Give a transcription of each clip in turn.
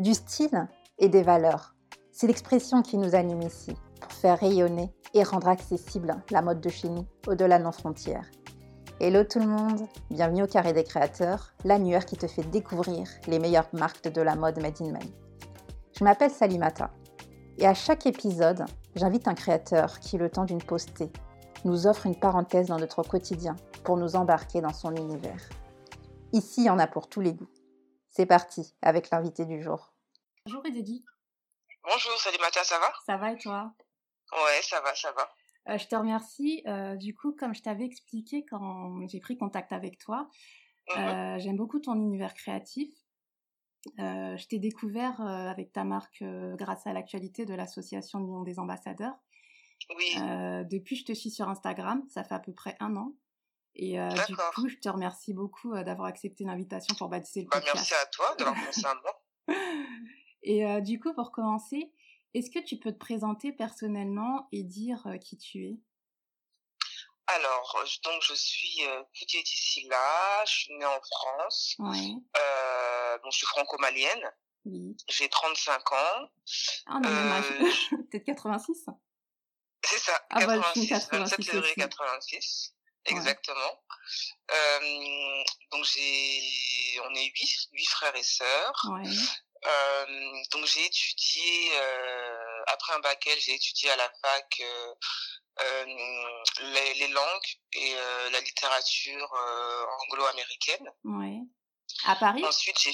Du style et des valeurs. C'est l'expression qui nous anime ici, pour faire rayonner et rendre accessible la mode de chez nous, au-delà de nos frontières. Hello tout le monde, bienvenue au Carré des Créateurs, l'annuaire qui te fait découvrir les meilleures marques de la mode Made in Mali. Je m'appelle Salimata et à chaque épisode, j'invite un créateur qui, le temps d'une postée, nous offre une parenthèse dans notre quotidien pour nous embarquer dans son univers. Ici, il y en a pour tous les goûts. C'est parti avec l'invité du jour. Bonjour Eddy. Bonjour Salimata, ça va? Ça va et toi? Ouais, ça va, ça va. Euh, je te remercie. Euh, du coup, comme je t'avais expliqué quand j'ai pris contact avec toi, Mhm. euh, j'aime beaucoup ton univers créatif. Euh, je t'ai découvert euh, avec ta marque euh, grâce à l'actualité de l'association Lyon des ambassadeurs. Oui, Euh, depuis, je te suis sur Instagram, ça fait à peu près un an. Et euh, du coup, je te remercie beaucoup euh, d'avoir accepté l'invitation pour baptiser le bah, podcast. merci à toi d'avoir pensé à moi. Et euh, du coup, pour commencer, est-ce que tu peux te présenter personnellement et dire qui tu es? Alors, je- donc je suis euh, Dissila, je suis née en France, Ouais, donc je suis franco-malienne, oui. j'ai 35 ans, Ah, on a Peut-être 86 c'est ça, Ah bah, je suis 86, 27 86 février aussi. 86, Ouais. exactement. Euh, donc j'ai, on est huit, huit frères et sœurs. Ouais, Euh, donc j'ai étudié euh, après un bac L, j'ai étudié à la fac les, les langues et la littérature anglo-américaine. ouais. À Paris? Ensuite j'ai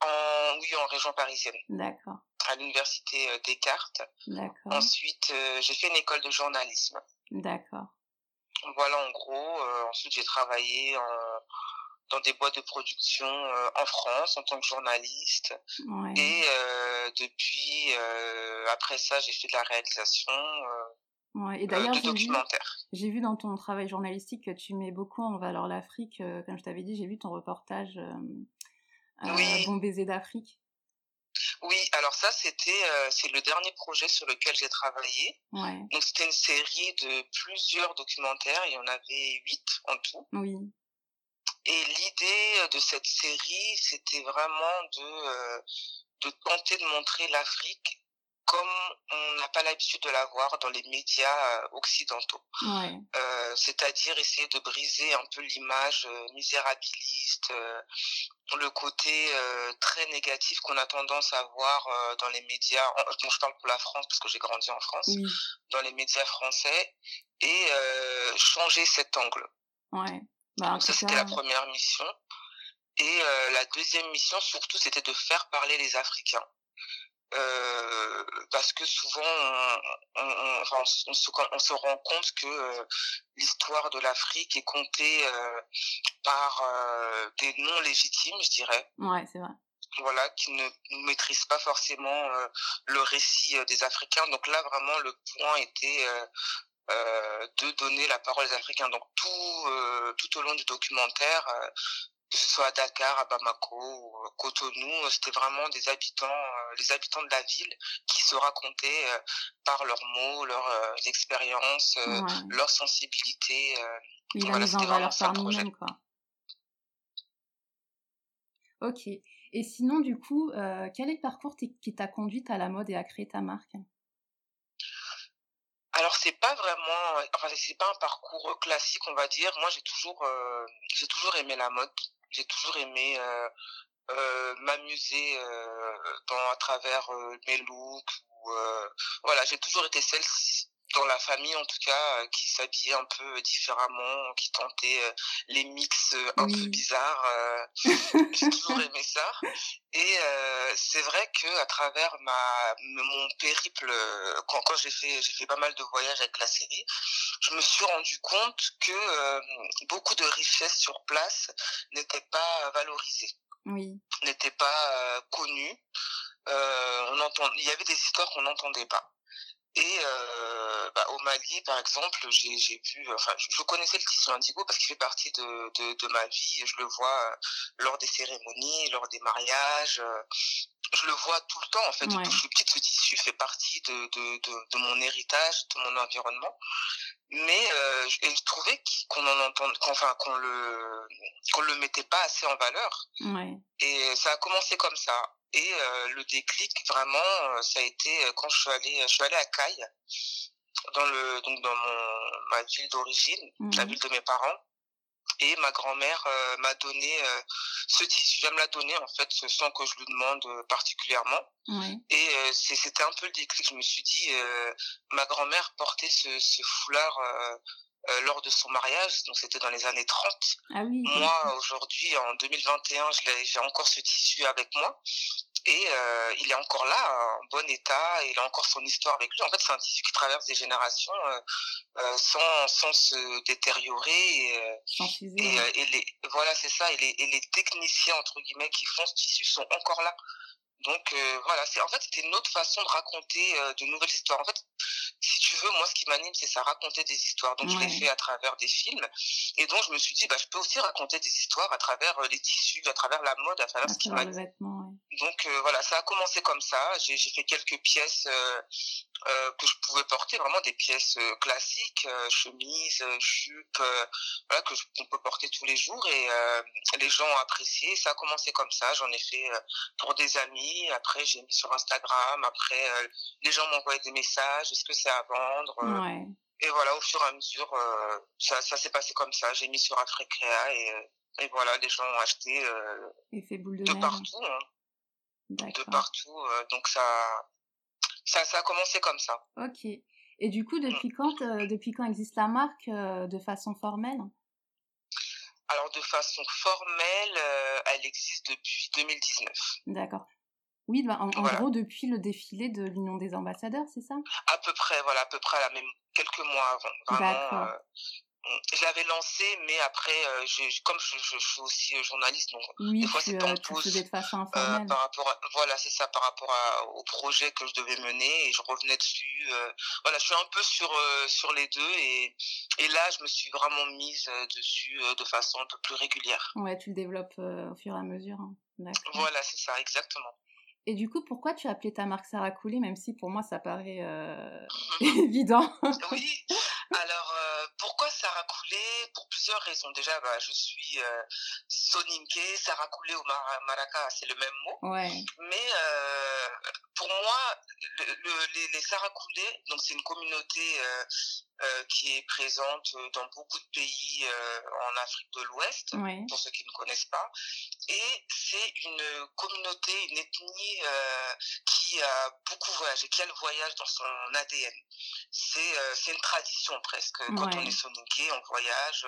en oui en région parisienne D'accord, à l'université Descartes. d'accord, Ensuite j'ai fait une école de journalisme. d'accord. Voilà en gros. Euh, ensuite j'ai travaillé en dans des boîtes de production euh, en France en tant que journaliste. Ouais, Et euh, depuis, euh, après ça, j'ai fait de la réalisation ouais. Et d'ailleurs, j'ai vu, dans ton travail journalistique que tu mets beaucoup en valeur l'Afrique. comme je t'avais dit, j'ai vu ton reportage Oui. Bon baiser d'Afrique. Oui, alors ça, c'était euh, c'est le dernier projet sur lequel j'ai travaillé. Ouais, Donc c'était une série de plusieurs documentaires. Il y en avait huit en tout. oui, Et l'idée euh, de cette série, c'était vraiment de euh, de tenter de montrer l'Afrique comme on n'a pas l'habitude de la voir dans les médias euh, occidentaux. ouais, Euh, c'est-à-dire essayer de briser un peu l'image euh, misérabiliste, euh, le côté euh, très négatif qu'on a tendance à voir dans les médias. Bon, je parle pour la France parce que j'ai grandi en France, oui, dans les médias français, et changer cet angle. ouais. Bah, Donc ça, c'était la première mission. Et la deuxième mission, surtout, c'était de faire parler les Africains. Euh, parce que souvent, on, on, on- enfin, on se- on rend compte que euh, l'histoire de l'Afrique est comptée euh, par des non légitimes, je dirais, ouais, c'est vrai. voilà, qui ne maîtrisent pas forcément le récit des Africains. Donc là, vraiment, le point était de donner la parole aux Africains. Donc tout, tout au long du documentaire, que ce soit à Dakar, à Bamako ou euh, Cotonou, euh, c'était vraiment des habitants, euh, les habitants de la ville qui se racontaient par leurs mots, leurs expériences, Ouais. leur sensibilité. la Voilà, c'était vraiment valeur ça, le projet. quoi. Ok. Et sinon, du coup, euh, quel est le parcours qui t'a conduite à la mode et à créer ta marque? Alors c'est pas vraiment, enfin c'est pas un parcours classique, on va dire. Moi j'ai toujours, euh, j'ai toujours aimé la mode. J'ai toujours aimé euh, euh, m'amuser euh, dans à travers mes looks. Voilà, j'ai toujours été celle dans la famille en tout cas euh, qui s'habillait un peu différemment, qui tentait euh, les mix euh, un peu bizarres. j'ai toujours aimé ça. Et c'est vrai que à travers ma mon périple, quand, quand j'ai fait j'ai fait pas mal de voyages avec la série, je me suis rendu compte que beaucoup de richesses sur place n'étaient pas valorisées, Oui, n'étaient pas connues. Euh, on entend, il y avait des histoires qu'on n'entendait pas. Et euh, bah, au Mali, par exemple, j'ai j'ai vu, enfin, je, connaissais le tissu indigo parce qu'il fait partie de, de, de ma vie. Je le vois euh, lors des cérémonies, lors des mariages. euh, je le vois tout le temps, en fait. Ouais. Depuis que je suis petite, ce tissu fait partie de, de, de, mon héritage, de mon environnement. Mais euh, je, et je trouvais qu'on en entend, qu'on- enfin, qu'on le, qu'on le mettait pas assez en valeur. ouais, Et ça a commencé comme ça. Et le déclic, vraiment, ça a été quand je suis allée, je suis allée à Caille, dans le, donc dans mon, ma ville d'origine, la ville de mes parents. Et ma grand-mère m'a donné ce tissu. Elle me l'a donné en fait sans que je lui demande particulièrement. Et c'était un peu le déclic. Je me suis dit, ma grand-mère portait ce, ce foulard euh, lors de son mariage, donc c'était dans les années 30. Ah oui, moi, aujourd'hui, en 2021, j'ai encore ce tissu avec moi. Et euh, il est encore là, en bon état, il a encore son histoire avec lui. En fait, c'est un tissu qui traverse des générations euh, sans, sans se détériorer. Et, et, et, les, voilà, c'est ça. Et les, et les techniciens, entre guillemets, qui font ce tissu sont encore là. Donc euh, voilà, c'est en fait c'était une autre façon de raconter euh, de nouvelles histoires. En fait, si tu veux, moi ce qui m'anime c'est ça, raconter des histoires. Donc je l'ai fait à travers des films et donc je me suis dit bah je peux aussi raconter des histoires à travers euh, les tissus, à travers la mode, à travers ce qui m'anime. Donc voilà, ça a commencé comme ça. J'ai fait quelques pièces euh, que je pouvais porter, vraiment des pièces euh, classiques, euh, chemises, jupes, voilà, que qu'on peut porter tous les jours et les gens ont apprécié. Ça a commencé comme ça. J'en ai fait pour des amis. Après, j'ai mis sur Instagram. Après, les gens m'envoyaient des messages. Est-ce que c'est à vendre? Ouais. Et voilà, au fur et à mesure, ça, ça s'est passé comme ça. J'ai mis sur Afrecrea et, et voilà, les gens ont acheté de, de partout. Hein. De partout. donc ça, ça, ça a commencé comme ça. Ok. Et du coup, depuis mm. quand, euh, depuis quand existe la marque euh, de façon formelle? Alors, de façon formelle, euh, elle existe depuis 2019. D'accord. Oui, bah, en, gros, depuis le défilé de l'Union des ambassadeurs, c'est ça? À peu près, voilà, à peu près la même, quelques mois avant. Vraiment, je l'avais lancé, mais après, euh, je, comme je, je, je, suis aussi euh, journaliste, donc oui, des fois c'est en pause. Euh, par rapport, à, voilà, c'est ça, par rapport à, au projet que je devais mener, et je revenais dessus. Euh, voilà, je suis un peu sur sur les deux, et et là, je me suis vraiment mise dessus de façon un peu plus régulière. Ouais, tu le développes au fur et à mesure. Hein. Voilà, c'est ça, exactement. Et du coup, pourquoi tu as appelé ta marque Sarah Coulé, même si pour moi ça paraît euh, évident? Oui, alors euh, pourquoi Sarah Coulé Pour plusieurs raisons. Déjà, bah, je suis euh, Sarah Coulé ou Maraca, c'est le même mot. Ouais. Mais euh, pour moi, le, le, les, les Sarah Coulé, donc c'est une communauté euh, euh, qui est présente dans beaucoup de pays euh, en Afrique de l'Ouest, oui. pour ceux qui ne connaissent pas. Et c'est une communauté, une ethnie euh, qui a beaucoup voyagé, qui a le voyage dans son ADN. C'est euh, une tradition presque. Quand ouais. on est soniqué, on voyage.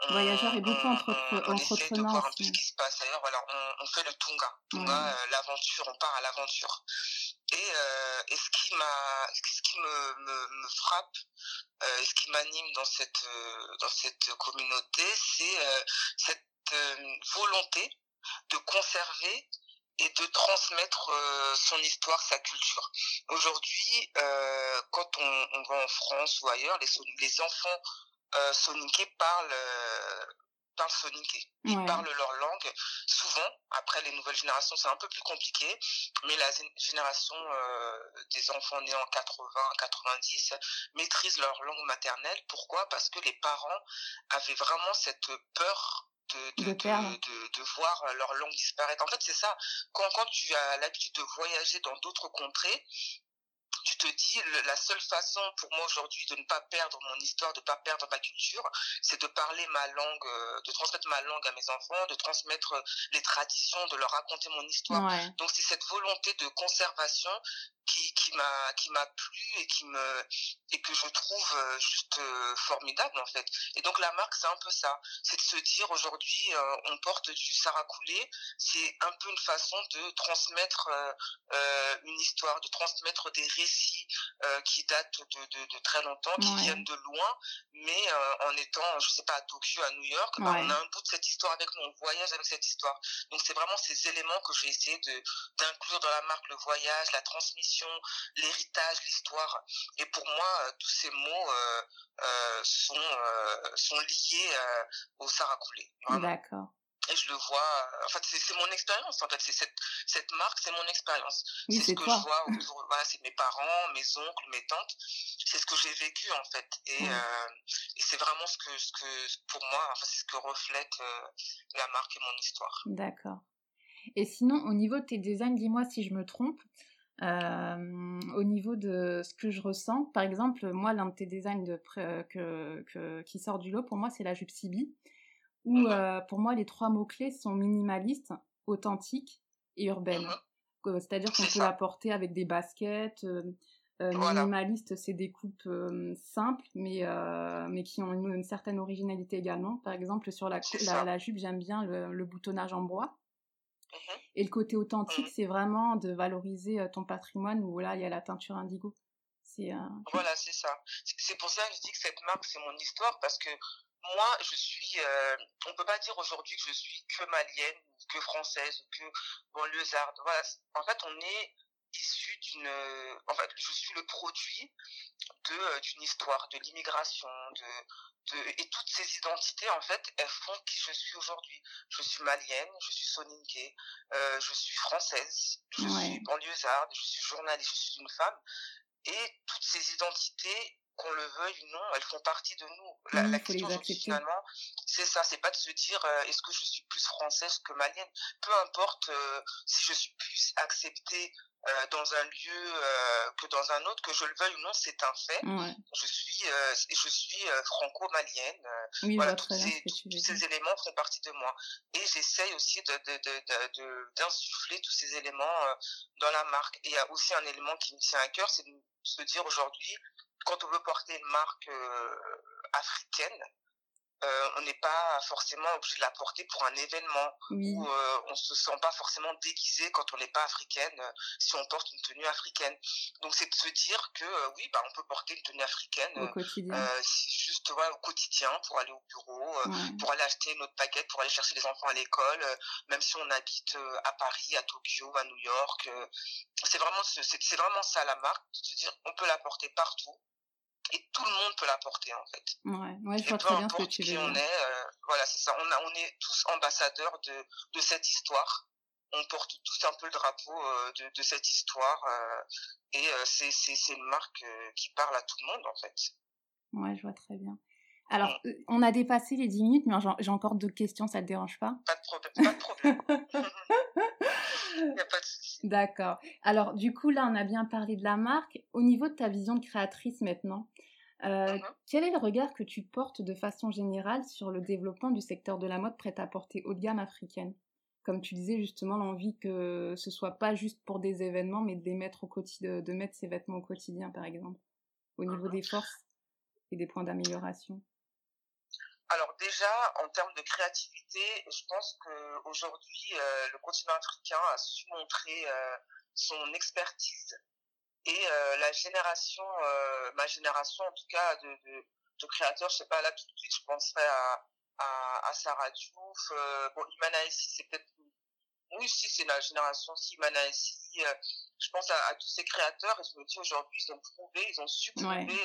On, Voyageur et beaucoup entre, on, on essaie de voir un peu ce qui se passe ailleurs. Voilà, on, on fait le Tunga. Tunga, ouais. euh, l'aventure, on part à l'aventure. Et, euh, et ce qui m'a, ce qui me, me, me frappe, euh, et ce qui m'anime dans cette dans cette communauté, c'est euh, cette euh, volonté de conserver et de transmettre euh, son histoire, sa culture. Aujourd'hui, euh, quand on, va en France ou ailleurs, les, enfants euh, parlent euh, parlent. Ils ouais. parlent leur langue. Souvent, après les nouvelles générations, c'est un peu plus compliqué, mais la génération euh, des enfants nés en 80, 90 maîtrisent leur langue maternelle. Pourquoi? Parce que les parents avaient vraiment cette peur de, de, de, de, de, voir leur langue disparaître. En fait, c'est ça. Quand, quand tu as l'habitude de voyager dans d'autres contrées, tu te dis la seule façon pour moi aujourd'hui de ne pas perdre mon histoire, de ne pas perdre ma culture, c'est de parler ma langue, euh, de transmettre ma langue à mes enfants, de transmettre les traditions, de leur raconter mon histoire. Ouais. Donc c'est cette volonté de conservation qui qui m'a qui m'a plu et qui me et que je trouve euh, juste euh, formidable en fait. Et donc la marque c'est un peu ça, c'est de se dire aujourd'hui euh, on porte du Sarah Coulé, c'est un peu une façon de transmettre euh, une histoire, de transmettre des récits qui datent de, de, de, très longtemps, qui ouais. viennent de loin, mais en étant je sais pas à Tokyo, à New York, ouais. bah, on a un bout de cette histoire avec nous, on voyage avec cette histoire. Donc c'est vraiment ces éléments que j'ai essayé de d'inclure dans la marque, le voyage, la transmission l'héritage, l'histoire. Et pour moi, euh, tous ces mots euh, euh, sont, euh, sont liés euh, au Saracoulé. D'accord. Et je le vois, en fait, c'est mon expérience, en fait, c'est cette, cette marque, c'est mon expérience. Oui, c'est ce que toi. je vois autour, voilà, c'est mes parents, mes oncles, mes tantes, c'est ce que j'ai vécu, en fait. Et, mmh. euh, et c'est vraiment ce que, ce que, pour moi, enfin, c'est ce que reflète euh, la marque et mon histoire. D'accord. Et sinon, au niveau de tes designs, dis-moi si je me trompe. Euh, au niveau de ce que je ressens, par exemple, moi, l'un de tes designs de que, qui sort du lot, pour moi, c'est la jupe Sibi, où euh, pour moi, les trois mots-clés sont minimalistes, authentiques et urbaines. Mhm. C'est-à-dire qu'on peut la porter avec des baskets. Euh, minimaliste, c'est des coupes simples, mais, mais qui ont une, certaine originalité également. Par exemple, sur la, la, jupe, j'aime bien le, boutonnage en bois. Mmh Et le côté authentique, mmh. c'est vraiment de valoriser euh, ton patrimoine où là, il y a la teinture indigo. Euh, Voilà, c'est ça. C'est pour ça que je dis que cette marque, c'est mon histoire parce que moi, je suis, euh, on peut pas dire aujourd'hui que je suis que malienne, que française, que banlieusarde. Voilà. En fait, on est issu d'une, en fait, je suis le produit de d'une histoire, de l'immigration, de et toutes ces identités en fait elles font qui je suis aujourd'hui je suis malienne je suis soninké euh, je suis française je suis banlieusarde je suis journaliste je suis une femme et toutes ces identités qu'on le veuille ou non, elles font partie de nous. La, la question finalement, c'est ça, c'est pas de se dire euh, est-ce que je suis plus française que malienne? Peu importe euh, si je suis plus acceptée euh, dans un lieu que dans un autre, que je le veuille ou non, c'est un fait. Je suis, je suis franco-malienne. voilà, tous, ces, tous ces, éléments font partie de moi. Et j'essaye aussi d'insuffler de, de, de, tous ces éléments dans la marque. Et il y a aussi un élément qui me tient à cœur, c'est de se dire aujourd'hui, quand on veut porter une marque africaine, euh, on n'est pas forcément obligé de la porter pour un événement oui. où euh, on se sent pas forcément déguisé quand on n'est pas africaine euh, si on porte une tenue africaine. Donc c'est de se dire que euh, oui, bah on peut porter une tenue africaine au quotidien. juste au quotidien pour aller au bureau, pour aller acheter notre baguette, pour aller chercher les enfants à l'école, même si on habite à Paris, à Tokyo, à New York. c'est vraiment c'est vraiment ça la marque, de se dire on peut la porter partout et tout le monde peut l'apporter en fait. Ouais, ouais je vois très bien ce que tu veux on est, euh, voilà, c'est ça. On, a, on est tous ambassadeurs de, de cette histoire. On porte tous un peu le drapeau euh, de, de cette histoire euh, et euh, c'est c'est une marque qui parle à tout le monde en fait. Ouais, je vois très bien. Alors, mm. on a dépassé les 10 minutes, mais j'ai encore deux questions, ça te dérange pas? Pas de problème, pas de problème. Il n'y a pas de D'accord. Alors, du coup, là, on a bien parlé de la marque. Au niveau de ta vision de créatrice maintenant, euh, uh-huh. quel est le regard que tu portes de façon générale sur le développement du secteur de la mode prêt-à-porter haut de gamme africaine? Comme tu disais justement, l'envie que ce soit pas juste pour des événements, mais de les mettre au quotidien, de mettre ces vêtements au quotidien, par exemple, au niveau uh-huh. des forces et des points d'amélioration? Alors déjà, en termes de créativité, je pense qu'aujourd'hui, euh, le continent africain a su montrer euh, son expertise et euh, la génération, euh, ma génération en tout cas de, de, de, créateurs, je sais pas là tout de suite, je penserais à à, à Sarah Diouf, euh, bon Imana c'est peut-être oui si c'est la génération si Imana je pense à, à, tous ces créateurs et je me dis aujourd'hui ils ont prouvé, ils ont su prouver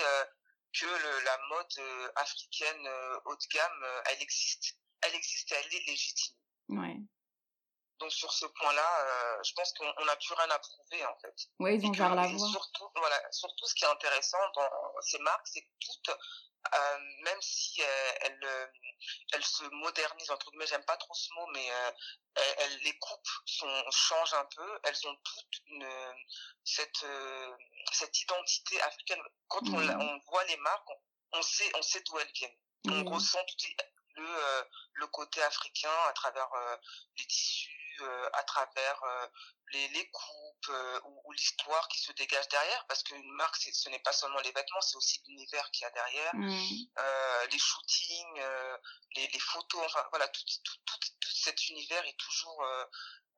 que le, la mode euh, africaine euh, haut de gamme, euh, elle existe. Elle existe et elle est légitime. Ouais. Donc sur ce point-là, je pense qu'on n'a plus rien à prouver en fait. Oui, ils ont vers la voie. Surtout, voilà, surtout ce qui est intéressant dans ces marques, c'est que toutes, même si elles, elles, se modernisent entre guillemets, j'aime pas trop ce mot, mais elles, les coupes sont changent un peu. Elles ont toutes une cette cette identité africaine. Quand on, mmh. on, voit les marques, on, sait, on sait d'où elles viennent. On mmh. ressent tout le, euh, le côté africain à travers euh, les tissus, euh, à travers les, les coupes ou, ou l'histoire qui se dégage derrière. Parce qu'une marque, ce n'est pas seulement les vêtements, c'est aussi l'univers qu'il y a derrière. Mmh. les shootings, les, les, photos, enfin voilà, tout, tout, tout, tout cet univers est toujours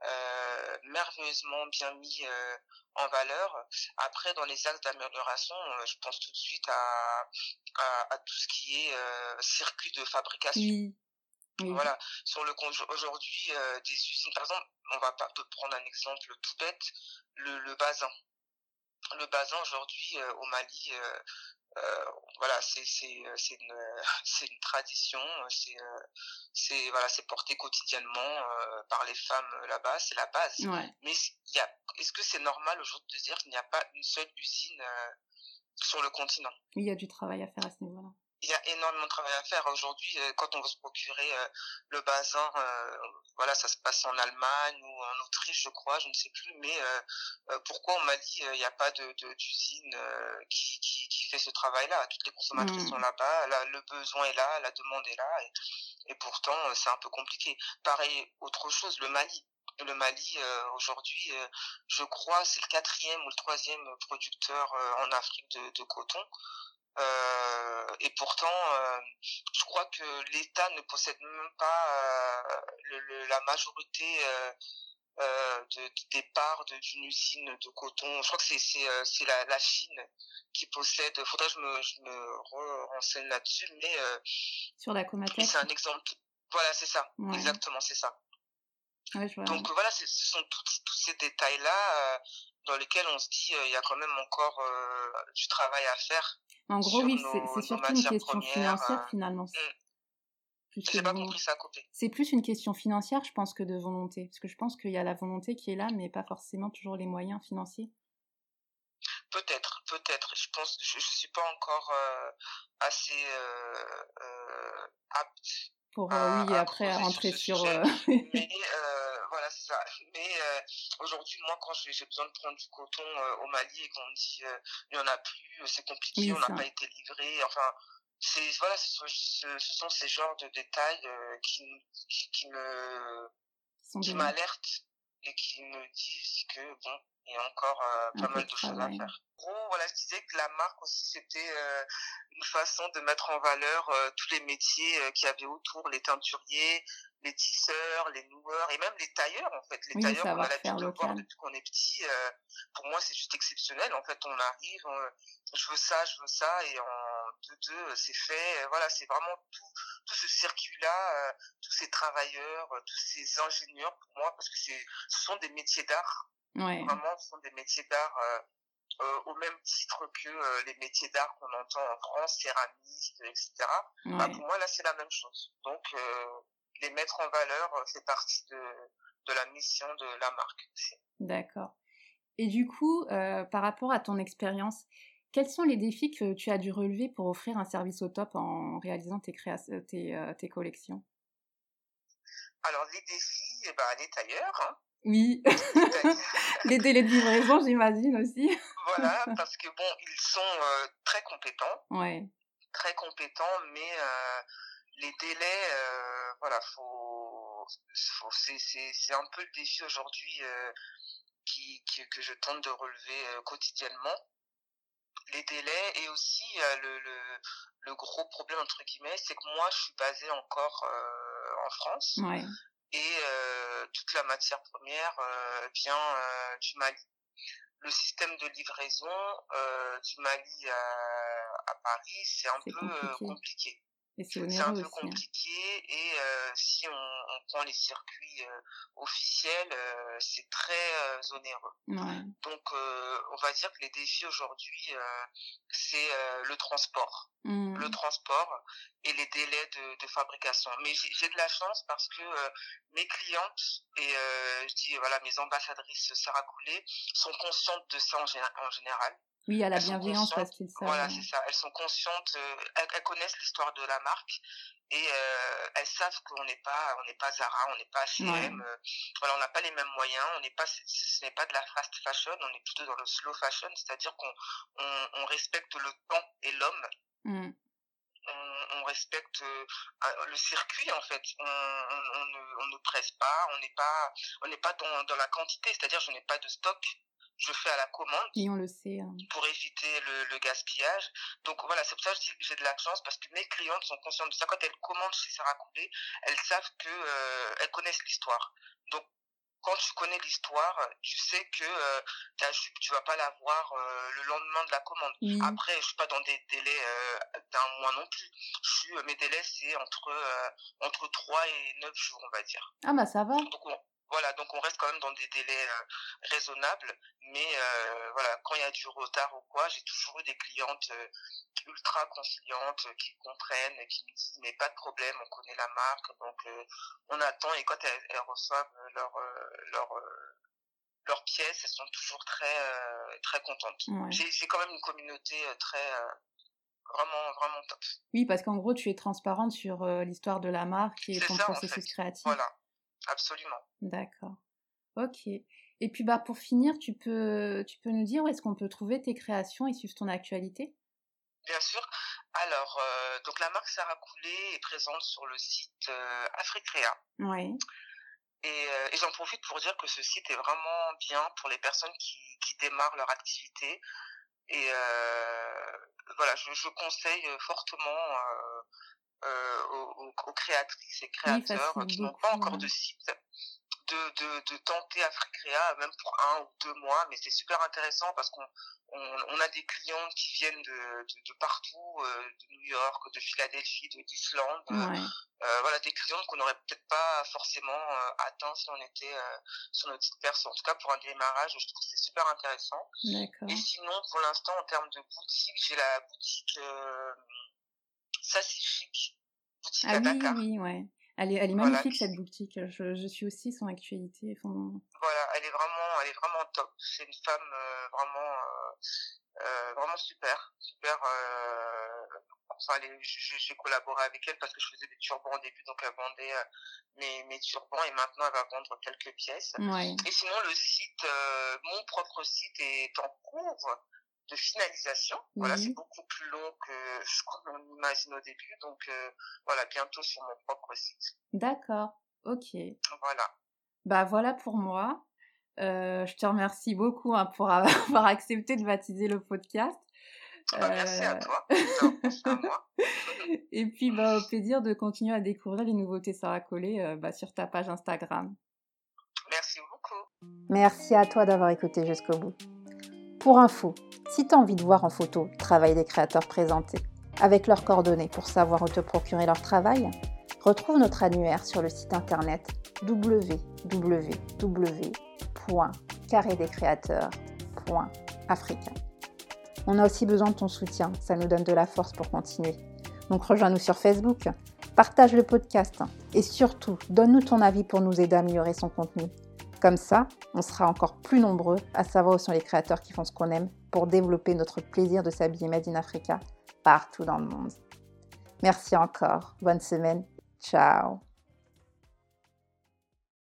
euh, merveilleusement bien mis euh, en valeur. Après, dans les axes d'amélioration, euh, je pense tout de suite à, à, à tout ce qui est euh, circuit de fabrication. Oui. Voilà, sur le aujourd'hui des usines, par exemple, on va pas prendre un exemple tout bête, le, le basin. Le basin aujourd'hui au Mali, euh, voilà, c'est euh, une c'est une tradition, c'est euh, c'est voilà, c'est porté quotidiennement par les femmes là-bas, c'est la base. Mais il y a, est-ce que c'est normal aujourd'hui de dire qu'il n'y a pas une seule usine sur le continent? Il y a du travail à faire à ce niveau-là. Il y a énormément de travail à faire. Aujourd'hui, euh, quand on veut se procurer euh, le basin, euh, voilà, ça se passe en Allemagne ou en Autriche, je crois, je ne sais plus. Mais pourquoi au Mali, il n'y a pas de d'usine qui, qui, qui, fait ce travail-là? Toutes les consommatrices mmh. sont là-bas, là, le besoin est là, la demande est là, et, et pourtant c'est un peu compliqué. Pareil, autre chose, le Mali le Mali aujourd'hui, je crois, c'est le quatrième ou le troisième producteur en Afrique de, de coton. Euh, et pourtant, euh, je crois que l'État ne possède même pas euh, le, la majorité de, des parts d'une usine de coton. Je crois que c'est la, la Chine qui possède. Faudrait que je me je me renseigne là-dessus, mais sur la Comatec. C'est un exemple. Voilà, c'est ça. Exactement, c'est ça. Donc voilà, ce sont tous, tous ces détails là dans lesquels on se dit il y a quand même encore du travail à faire en gros, oui, c'est surtout une question financière euh, finalement. Mm. J'ai pas compris ça. C'est plus une question financière, je pense, que de volonté. Parce que je pense qu'il y a la volonté qui est là, mais pas forcément toujours les moyens financiers. Peut-être, peut-être. Je pense je, ne suis pas encore euh, assez euh, apte pour oui après rentrer sur, mais c'est mais aujourd'hui moi quand j'ai besoin de prendre du coton au Mali et qu'on me dit il y en a plus c'est compliqué on n'a pas été livré enfin c'est voilà ce, ce, sont ces genres de détails qui, qui, me qui m'alertent et qui me disent que bon il y a encore pas mal de choses à faire. Gros, voilà, je disais que la marque aussi c'était une façon de mettre en valeur tous les métiers qu'il y avait autour, les teinturiers, les tisseurs, les noueurs et même les tailleurs en fait. Les tailleurs on a l'habitude de voir depuis qu'on est petit. Euh, pour moi c'est juste exceptionnel. En fait on arrive, je veux ça, je veux ça et en deux deux c'est fait. Voilà c'est vraiment tout tout ce circuit là, euh, tous ces travailleurs, euh, tous ces ingénieurs pour moi parce que c'est ce sont des métiers d'art. Ouais. Vraiment ce sont des métiers d'art. Euh, au même titre que euh, les métiers d'art qu'on entend en France, céramistes, etc. Bah, pour moi, là, c'est la même chose. Donc, euh, les mettre en valeur euh, fait partie de, de la mission de la marque. D'accord. Et du coup, euh, par rapport à ton expérience, quels sont les défis que tu as dû relever pour offrir un service au top en réalisant tes, tes, euh, tes collections? Alors, les défis, eh ben, les tailleurs. Hein. Oui, les délais de livraison, j'imagine aussi. voilà, parce que bon, ils sont très compétents. Ouais. Très compétents, mais les délais, euh, voilà, faut, faut c'est un peu le défi aujourd'hui euh, qui, qui, que je tente de relever euh, quotidiennement. Les délais et aussi le, le, le, gros problème entre guillemets, c'est que moi je suis basée encore en France ouais. Et toute la matière première vient du Mali. Le système de livraison du Mali à, à Paris, c'est un peu compliqué. C'est un peu hein. compliqué et euh, si on, on, prend les circuits euh, officiels, euh, c'est très onéreux. Ouais. Donc on va dire que les défis aujourd'hui, c'est le transport. Mmh. Le transport et les délais de, de fabrication. Mais j'ai de la chance parce que mes clientes et je dis voilà mes ambassadrices Sarah Coulé sont conscientes de ça en, en général. Oui, à la bienveillance parce qu'ils savent. Voilà, c'est ça. Elles sont conscientes, euh, elles, elles, connaissent l'histoire de la marque et euh, elles savent qu'on n'est pas, on n'est pas Zara, on n'est pas H&M. Ouais. Euh, voilà, on n'a pas les mêmes moyens. On n'est pas, ce n'est pas de la fast fashion. On est plutôt dans le slow fashion, c'est-à-dire qu'on on, on respecte le temps et l'homme. Mmh. On, on, respecte euh, le circuit en fait. On, on, ne, on ne presse pas. On n'est pas, on n'est pas dans, dans la quantité. C'est-à-dire, je n'ai pas de stock je fais à la commande. Et on le sait. Hein. Pour éviter le, le gaspillage. Donc voilà, c'est pour ça que j'ai de la chance parce que mes clientes sont conscientes de ça. Quand elles commandent chez Sarah Coulé, elles savent que euh, elles connaissent l'histoire. Donc quand tu connais l'histoire, tu sais que euh, ta jupe, tu vas pas l'avoir euh, le lendemain de la commande. Après, je suis pas dans des délais euh, d'un mois non plus. Je suis, mes délais, c'est entre euh, entre 3 et 9 jours, on va dire. Ah bah ça va. Donc, on, voilà, donc on reste quand même dans des délais euh, raisonnables, mais euh, voilà, quand il y a du retard ou quoi, j'ai toujours eu des clientes euh, ultra conciliantes qui comprennent, qui me disent mais pas de problème, on connaît la marque, donc on attend et quand elles, elles reçoivent leur leur leurs pièces, elles sont toujours très très contentes. Ouais. J'ai quand même une communauté très Vraiment, vraiment top. Oui, parce qu'en gros, tu es transparente sur l'histoire de la marque et ton processus créatif. Voilà, absolument. D'accord. Ok. Et puis bah pour finir, tu peux, tu peux nous dire où est-ce qu'on peut trouver tes créations et suivre ton actualité? Bien sûr. Alors, donc la marque Sarah Coulé est présente sur le site Africrea. Oui. Et, et j'en profite pour dire que ce site est vraiment bien pour les personnes qui, qui démarrent leur activité. Et voilà, je, je, conseille fortement aux, aux, créatrices et créateurs qui n'ont pas encore de site de, de, de tenter Africrea, même pour un ou deux mois, mais c'est super intéressant parce qu'on on, a des clients qui viennent de, de, partout, euh, de New York, de Philadelphie, de l'Islande, euh, voilà des clients qu'on n'aurait peut-être pas forcément euh, atteints si on était sur notre site perso. En tout cas, pour un démarrage, je trouve que c'est super intéressant. Et sinon, pour l'instant, en termes de boutique, j'ai la boutique Sassy Chic, boutique ah à Dakar. Oui, ouais. Elle est, elle est magnifique cette boutique. Je, je, suis aussi son actualité. Voilà, elle est vraiment, elle est vraiment top. C'est une femme euh, vraiment, euh, euh, vraiment super, super. enfin, j'ai collaboré avec elle parce que je faisais des turbans au début, donc elle vendait mes, mes turbans et maintenant elle va vendre quelques pièces. Et sinon, le site, mon propre site est en cours de finalisation. Voilà, c'est beaucoup plus long que ce qu'on imagine au début. Donc euh, voilà, bientôt sur mon propre site. D'accord, ok. Voilà. Bah voilà pour moi. Euh, je te remercie beaucoup hein, pour avoir accepté de baptiser le podcast. Bah, merci à toi. à moi. Et puis bah, au plaisir de continuer à découvrir les nouveautés Sarah Collet euh, bah, sur ta page Instagram. Merci beaucoup. Merci à toi d'avoir écouté jusqu'au bout. Pour info, si tu as envie de voir en photo le travail des créateurs présentés, avec leurs coordonnées pour savoir où te procurer leur travail, retrouve notre annuaire sur le site internet www.carrédescréateurs.africain. On a aussi besoin de ton soutien, ça nous donne de la force pour continuer. Donc rejoins-nous sur Facebook, partage le podcast et surtout donne-nous ton avis pour nous aider à améliorer son contenu. Comme ça, on sera encore plus nombreux à savoir où sont les créateurs qui font ce qu'on aime pour développer notre plaisir de s'habiller Made in Africa partout dans le monde. Merci encore. Bonne semaine. Ciao.